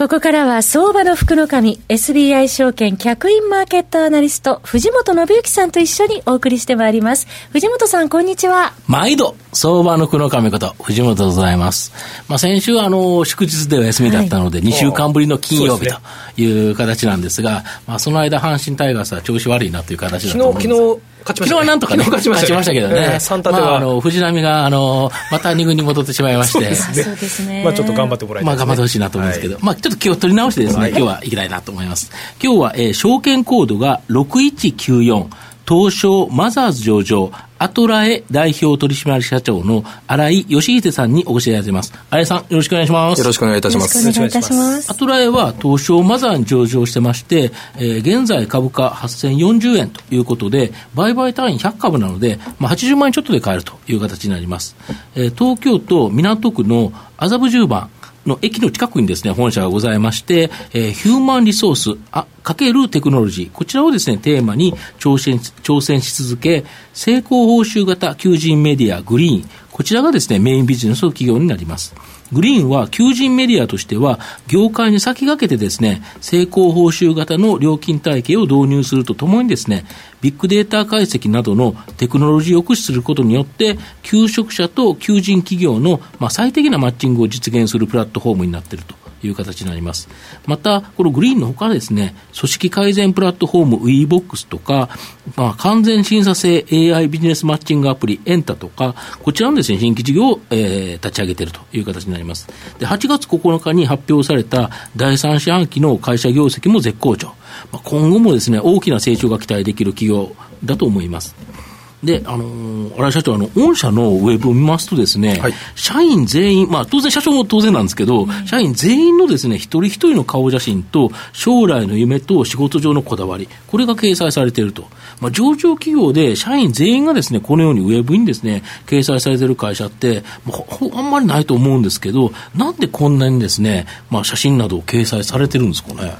ここからは相場の福の神 SBI 証券客員マーケットアナリスト藤本信之さんと一緒にお送りしてまいります。藤本さんこんにちは。毎度相場の福の神こと藤本でございます。まあ先週あの祝日でお休みだったので、はい、2週間ぶりの金曜日という形なんですが、まあその間阪神タイガースは調子悪いなという形だと思うんです。昨日勝ちました、ね、昨日はなんとかね、勝ちましたましたけどね。えー、立ては、まあ、あの、藤波が、あの、また2軍に戻ってしまいまして。そうですね。まあちょっと頑張ってもらいたい、ね、まあ頑張ってほしいなと思うんですけど、はい、まあちょっと気を取り直してですね、はい、今日はいきたいなと思います。今日は、えー、証券コードが6194、東証マザーズ上場、アトラエ代表取締社長の新井義秀さんにお越しいただいています。新井さん、よろしくお願いします。よろしくお願いいたします。よろしくお願いいたします。アトラエは東証マザーに上場してまして、えー、現在株価8040円ということで、売買単位100株なので、まあ、80万円ちょっとで買えるという形になります。えー、東京都港区の麻布十番、の駅の近くにですね、本社がございまして、えー、ヒューマンリソース、あ、かけるテクノロジー、こちらをですね、テーマに挑戦、挑戦し続け、成功報酬型求人メディアグリーン、こちらがですね、メインビジネスの企業になります。グリーンは求人メディアとしては、業界に先駆けてですね、成功報酬型の料金体系を導入するとともにですね、ビッグデータ解析などのテクノロジーを駆使することによって、求職者と求人企業の、まあ、最適なマッチングを実現するプラットフォームになっていると。いう形になります。また、このグリーンのほかですね、組織改善プラットフォーム WeBox とか、まあ、完全審査制 AI ビジネスマッチングアプリエンタとか、こちらのですね、新規事業を、えー、立ち上げているという形になります。で、8月9日に発表された第3四半期の会社業績も絶好調。まあ、今後もですね、大きな成長が期待できる企業だと思います。で、あのー、新井社長、あの、御社のウェブを見ますとですね、はい、社員全員、まあ、当然社長も当然なんですけど、うん、社員全員のですね、一人一人の顔写真と、将来の夢と仕事上のこだわり、これが掲載されていると。まあ、上場企業で社員全員がですね、このようにウェブにですね、掲載されている会社って、まあ、あんまりないと思うんですけど、なんでこんなにですね、まあ、写真などを掲載されてるんですかね？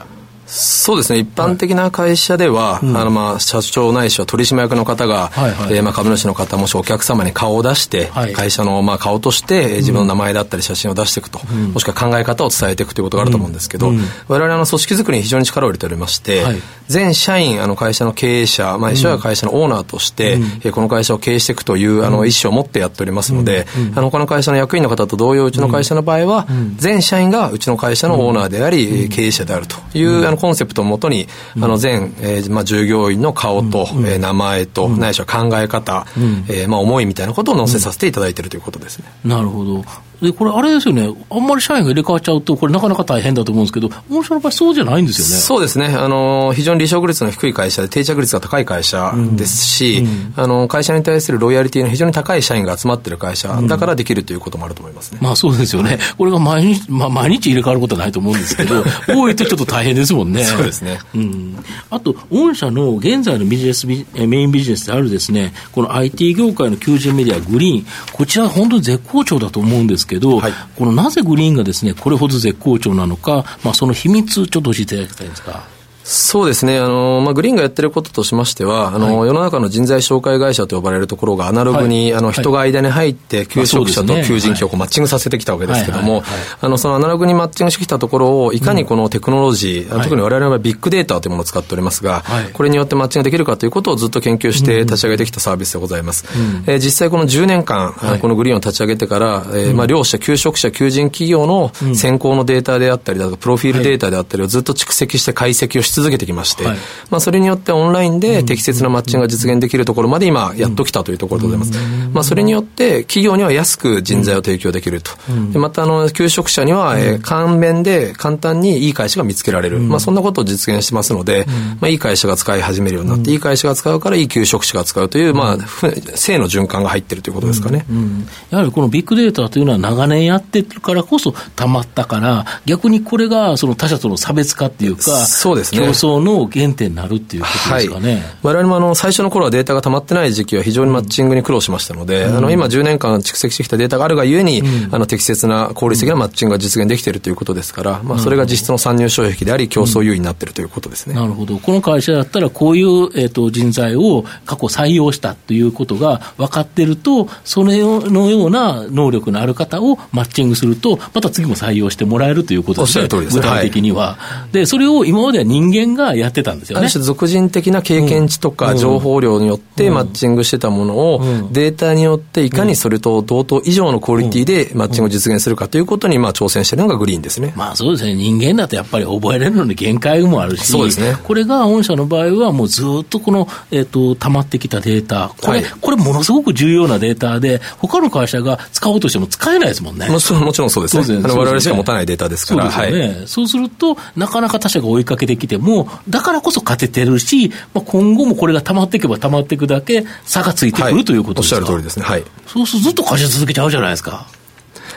そうですね、一般的な会社では、はい。あのまあ社長ないしは取締役の方が、はいはい、えー、まあ株主の方、もしお客様に顔を出して、はい、会社のまあ顔として自分の名前だったり写真を出していくと、うん、もしくは考え方を伝えていくということがあると思うんですけど、うん。うん、我々の組織づくりに非常に力を入れておりまして、はい、全社員、あの会社の経営者、まあ、一緒は会社のオーナーとして、うん、えこの会社を経営していくというあの意思を持ってやっておりますので、あの他の会社の役員の方と同様、うちの会社の場合は、全社員がうちの会社のオーナーであり、経営者であるという、あのコンセプトをもとに、あの全、えーまあ、従業員の顔と、うん、えー、名前と、うん、ないしは考え方、うん、えー、まあ、思いみたいなことを載せさせていただいているということですね。なるほど。で、これ、あれですよね、あんまり社員が入れ替わっちゃうと、これ、なかなか大変だと思うんですけど、御社の場合、そうじゃないんですよね。そうですね、あの非常に離職率の低い会社で、定着率が高い会社ですし、うん、あの会社に対するロイヤリティの非常に高い社員が集まっている会社だからできるということもあると思いますね。まあそうですよね、これが毎日、まあ、毎日入れ替わることはないと思うんですけど、多いとちょっと大変ですもんね。そうですね、うん、あと、御社の現在のビジネスメインビジネスであるですね、この IT 業界の求人メディア、グリーン、こちら、本当に絶好調だと思うんですけど、はい、こののなぜグリーンがですね、これほど絶好調なのか、まあ、その秘密、ちょっと教えていただきたいんですか。そうですね。あの、まあ、グリーンがやってることとしましては、あの、はい、世の中の人材紹介会社と呼ばれるところがアナログに、はい、あの、人が間に入って、求職者と求人企業をマッチングさせてきたわけですけども、あの、そのアナログにマッチングしてきたところを、いかにこのテクノロジー、うん、特に我々はビッグデータというものを使っておりますが、はい、これによってマッチングできるかということをずっと研究して立ち上げてきたサービスでございます。うん、えー、実際この10年間、このグリーンを立ち上げてから、えー、まあ、両者、求職者、求人企業の選考のデータであったりだとか、プロフィールデータであったりをずっと蓄積して解析をし続けてきまして、まあ、それによってオンラインで適切なマッチングが実現できるところまで今やっときたというところでございます。まあ、それによって企業には安く人材を提供できると。でまたあの求職者には、えー、簡便で簡単にいい会社が見つけられる。まあ、そんなことを実現してますので、まあ、いい会社が使い始めるようになって、いい会社が使うからいい求職者が使うという、まあ、正の循環が入っているということですかね。やはりこのビッグデータというのは長年やってるからこそたまったから、逆にこれがその他社との差別化っていうか、そうですね。競争の原点になるっていうことですかね。はい、我々もあの最初の頃はデータが溜まってない時期は非常にマッチングに苦労しましたので、うん、あの今10年間蓄積してきたデータがあるがゆえに、うん、あの適切な効率的なマッチングが実現できているということですから、まあ、それが実質の参入障壁であり、競争優位になっているということですね。なるほど。この会社だったら、こういう、えーと、人材を過去採用したということが分かっていると、それのような能力のある方をマッチングすると、また次も採用してもらえるということですね、具体的には、はい、で、それを今までは人間がやってたんですよね。ある種、俗人的な経験値とか情報量によってマッチングしてたものを、データによっていかにそれと同等以上のクオリティでマッチングを実現するかということに、まあ、挑戦しているのがグリーンですね。まあ、そうですね。人間だとやっぱり覚えれるのに限界もあるし、そうですね。これが御社の場合は、もうずっとこの、えっ、ー、と、溜まってきたデータ、これ、はい、これものすごく重要なデータで、他の会社が使おうとしても使えないですもんね。もちろん、もちろんそうですね。我々しか持たないデータですから。そうですね。はい、そうすると、なかなか他社が追いかけてきても、だからこそ勝ててるし、まあ、今後もこれが溜まっていけば溜まっていくだけ差がついてくる、はい、ということですか？おっしゃる通りですね。はい。そうするとずっと貸し続けちゃうじゃないですか。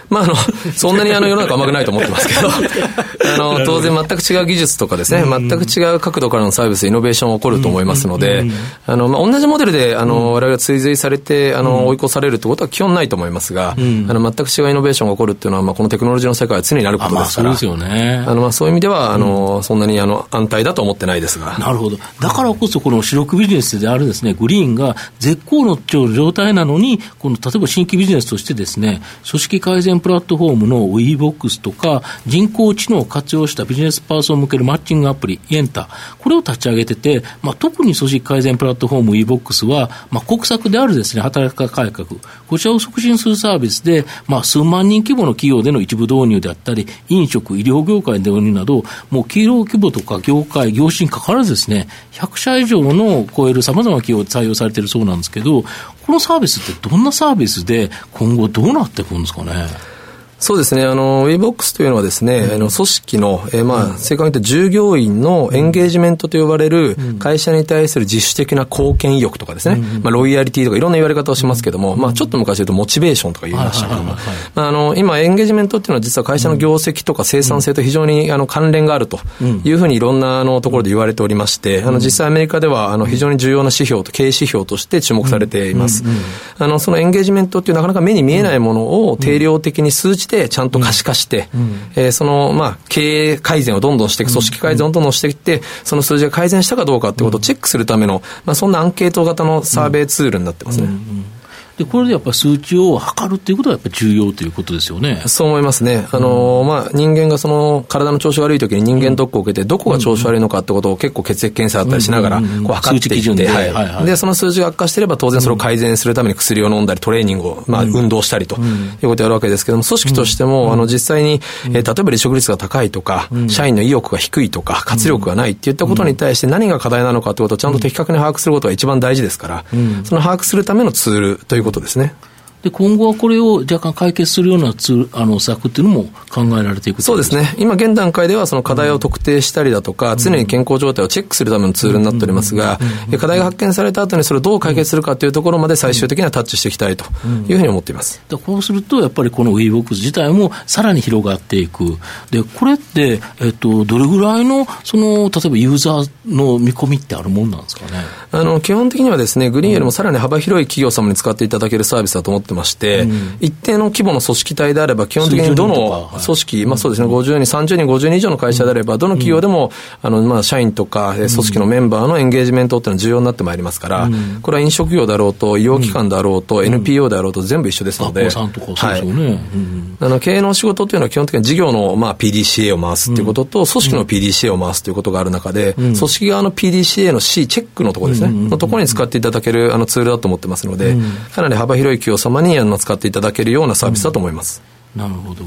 まあ、あの、そんなにあの世の中甘くないと思ってますけど、あの、当然全く違う技術とかですね、全く違う角度からのサービス、イノベーションが起こると思いますので、あの、まあ、同じモデルで、あの、我々が追随されて、あの、追い越されるってことは基本ないと思いますが、あの、全く違うイノベーションが起こるっていうのは、まあ、このテクノロジーの世界は常になることです。から、そうですよね。あの、まあ、そういう意味では、あの、そんなにあの、安泰だと思ってないですが。なるほど。だからこそ、この主力ビジネスであるですね、グリーンが絶好の状態なのに、この、例えば新規ビジネスとしてですね、組織改善プラットフォームの WeBox とか、人工知能を活用したビジネスパーソン向けるマッチングアプリ、エンタ、これを立ち上げてて、まあ、特に組織改善プラットフォーム WeBox は、まあ、国策であるですね、働き方改革、こちらを促進するサービスで、まあ、数万人規模の企業での一部導入であったり、飲食、医療業界で導入など、もう企業規模とか業界、業種にかかわらずですね、100社以上の超える様々な企業で採用されているそうなんですけど、このサービスってどんなサービスで今後どうなっていくんですかね？そうですね。あの、WeBox というのはですね、うん、あの、組織の、えー、まあ、正確に言うと従業員のエンゲージメントと呼ばれる会社に対する自主的な貢献意欲とかですね、うん、まあ、ロイヤリティとかいろんな言われ方をしますけども、うん、まあ、ちょっと昔言うとモチベーションとか言いましたけども、まあ、あの、今、エンゲージメントっていうのは実は会社の業績とか生産性と非常にあの関連があるというふうにいろんなあのところで言われておりまして、あの、実際アメリカではあの非常に重要な指標と経営指標として注目されています。あの、そのエンゲージメントっていうなかなか目に見えないものを定量的に数値でちゃんと可視化して、うん、えー、その、まあ、経営改善をどんどんしていく、組織改善をどんどんしていって、その数字が改善したかどうかってことをチェックするための、まあ、そんなアンケート型のサーベイツールになってますね。うんうんで、これでやっぱり数値を測るっていうことはやっぱり重要ということですよね。そう思いますね。あの、うん、まあ、人間がその体の調子悪い時に人間ドックを受けて、どこが調子悪いのかってことを結構血液検査だったりしながら、こう測っていって、はいはいはい、で、その数字が悪化してれば当然それを改善するために薬を飲んだりトレーニングを、まあ、運動したりということをやるわけですけども、組織としても、あの、実際に、えー、例えば離職率が高いとか、社員の意欲が低いとか、活力がないっていったことに対して何が課題なのかってことをちゃんと的確に把握することが一番大事ですから、その把握するためのツールということですね。で今後はこれを若干解決するようなツあの策っていうのも考えられていくそうですね、今現段階ではその課題を特定したりだとか、うん、常に健康状態をチェックするためのツールになっておりますが、うん、課題が発見された後にそれをどう解決するかというところまで最終的にはタッチしていきたいというふうに思っています、うん、こうすると、やっぱりこの WeBox 自体もさらに広がっていく、でこれって、えっと、どれぐらいのその例えばユーザーの見込みってあるもんなんですかね？あの基本的にはですね、グリーンよりもさらに幅広い企業様に使っていただけるサービスだと思ってまして、一定の規模の組織体であれば、基本的にどの組織、まあそうですね、50人、30人、50人以上の会社であれば、どの企業でも、あの、まあ、社員とか、組織のメンバーのエンゲージメントっていうのは重要になってまいりますから、これは飲食業だろうと、医療機関だろうと、NPO であろうと、全部一緒ですので、経営の仕事っていうのは基本的に事業の、まあ、PDCA を回すっていうことと、組織の PDCA を回すということがある中で、組織側の PDCA の C、チェックのところですね、のところに使っていただけるあのツールだと思ってますので、かなり幅広い企業様ににあの使っていただけるようなサービスだと思います。うん、なるほど。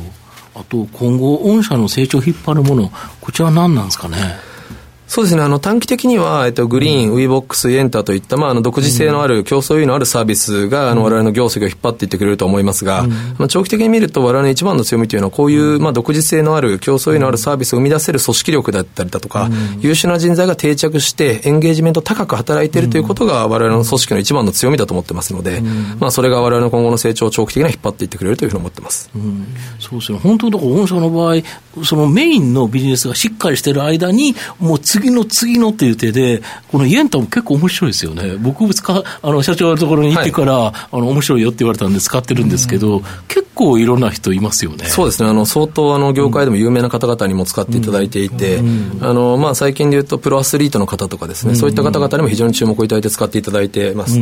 あと、今後、御社の成長を引っ張るもの、こちらは何なんですかね？そうですね、あの短期的には、えっと、グリーン、ウィーボックス、エンターといった、まあ、あの独自性のある、競争優位のあるサービスが、あの我々の業績を引っ張っていってくれると思いますが、まあ、長期的に見ると、我々の一番の強みというのは、こういう、まあ、独自性のある、競争優位のあるサービスを生み出せる組織力だったりだとか、優秀な人材が定着して、エンゲージメント高く働いているということが、我々の組織の一番の強みだと思ってますので、まあ、それが我々の今後の成長を長期的には引っ張っていってくれるというふうに思ってます。うん、そうですね、本当だから、御社の場合、そのメインのビジネスがしっかりしている間に、もう次の次のっていう手で、このイエンタも結構面白いですよね。僕か、あの、社長のところに行ってから、はい、あの、面白いよって言われたんで使ってるんですけど、結構いろんな人いますよね。そうですね。あの、相当、あの、業界でも有名な方々にも使っていただいていて、あの、まあ、最近で言うと、プロアスリートの方とかですね、そういった方々にも非常に注目をいただいて使っていただいてます。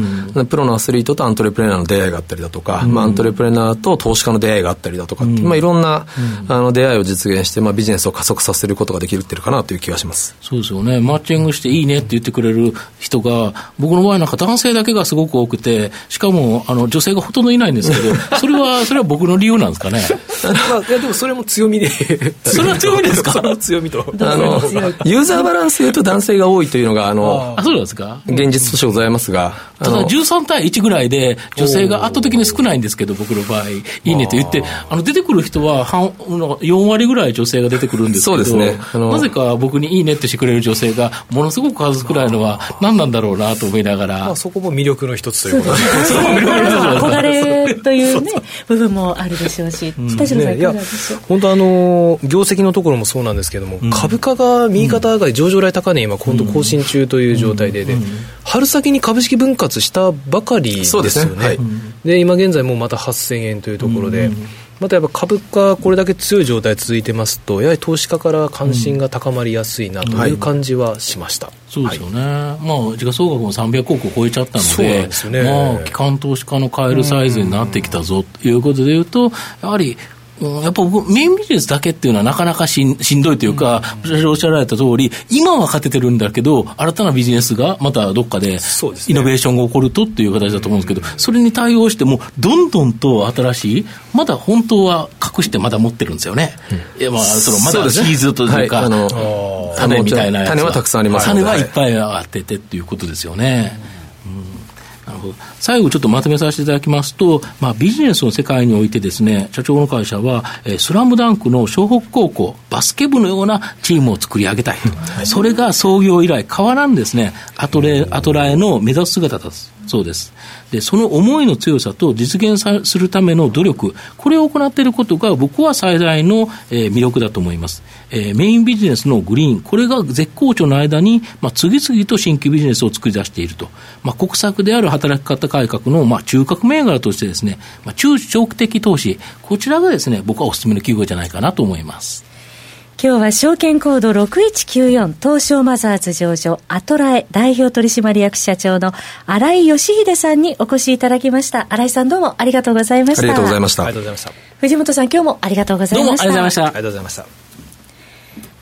プロのアスリートとアントレプレーナーの出会いがあったりだとか、まあ、アントレプレーナーと投資家の出会いがあったりだとか、まあ、いろんな、あの、出会いを実現して、まあ、ビジネスを加速させることができるってるかなという気がします。そうですよね。マッチングしていいねって言ってくれる人が、僕の場合なんか男性だけがすごく多くて、しかも、あの、女性がほとんどいないんですけど、それは、それは僕の理由なんですかね？まあ、いや、でもそれも強みで。それは強みですか？それは強みと。あの、ユーザーバランスで言うと男性が多いというのが、あの、あ、そうですか？現実としてございますが。ただ13対1ぐらいで、女性が圧倒的に少ないんですけど、僕の場合、いいねと言って、あの、出てくる人は半、4割ぐらい女性が出てくるんですけど、そうですね。なぜか僕にいいねってしてくれる女性が、ものすごく数少ないのは、何なんだろうなと思いながら。まあ、そこも魅力の一つということで。憧れというね、部分もあるでしょうし、北島さん、いかがでしょう？本当あの、業績のところもそうなんですけども、株価が右肩上がり、上場来高値、今、今度更新中という状態で、で、春先に株式分割したばかりですよね。で、ね。はい、今現在もうまた8000円というところで、またやっぱ株価、これだけ強い状態続いてますと、やはり投資家から関心が高まりやすいなという感じはしました、うんはい、そうですよね、はい、まあ、時価総額も300億を超えちゃったので、でね、まあ、機関投資家の買えるサイズになってきたぞということでいうと、やはりやっぱメインビジネスだけっていうのはなかなかしんしんどいというか、うん、おっしゃられた通り、今は勝ててるんだけど、新たなビジネスがまたどっかでイノベーションが起こるとっていう形だと思うんですけど、それに対応しても、どんどんと新しい、まだ本当は隠してまだ持ってるんですよね。うん、いやまあ、そのまだシーズというか、はい、あの種みたいなやつ種はたくさんあります、種はいっぱいあっててっていうことですよね。うん最後ちょっとまとめさせていただきますと、まあ、ビジネスの世界においてですね、社長の会社は、えー、スラムダンクの湘北高校、バスケ部のようなチームを作り上げたいと。はい、それが創業以来変わらんですね、アトレ、アトラエの目指す姿だそうです。で、その思いの強さと実現さするための努力、これを行っていることが僕は最大の、えー、魅力だと思います。えー、メインビジネスのグリーン、これが絶好調の間に、まあ、次々と新規ビジネスを作り出していると。まあ、国策である働き方改革の、まあ、中核銘柄としてですね、まあ、中長期的投資、こちらがですね、僕はお勧めの企業じゃないかなと思います。今日は証券コード6194東証マザーズ上場アトラエ代表取締役社長の新井義秀さんにお越しいただきました。新井さんどうもありがとうございました。ありがとうございました。ありがとうございました。藤本さん今日もありがとうございました。どうもありがとうございました。ありがとうございました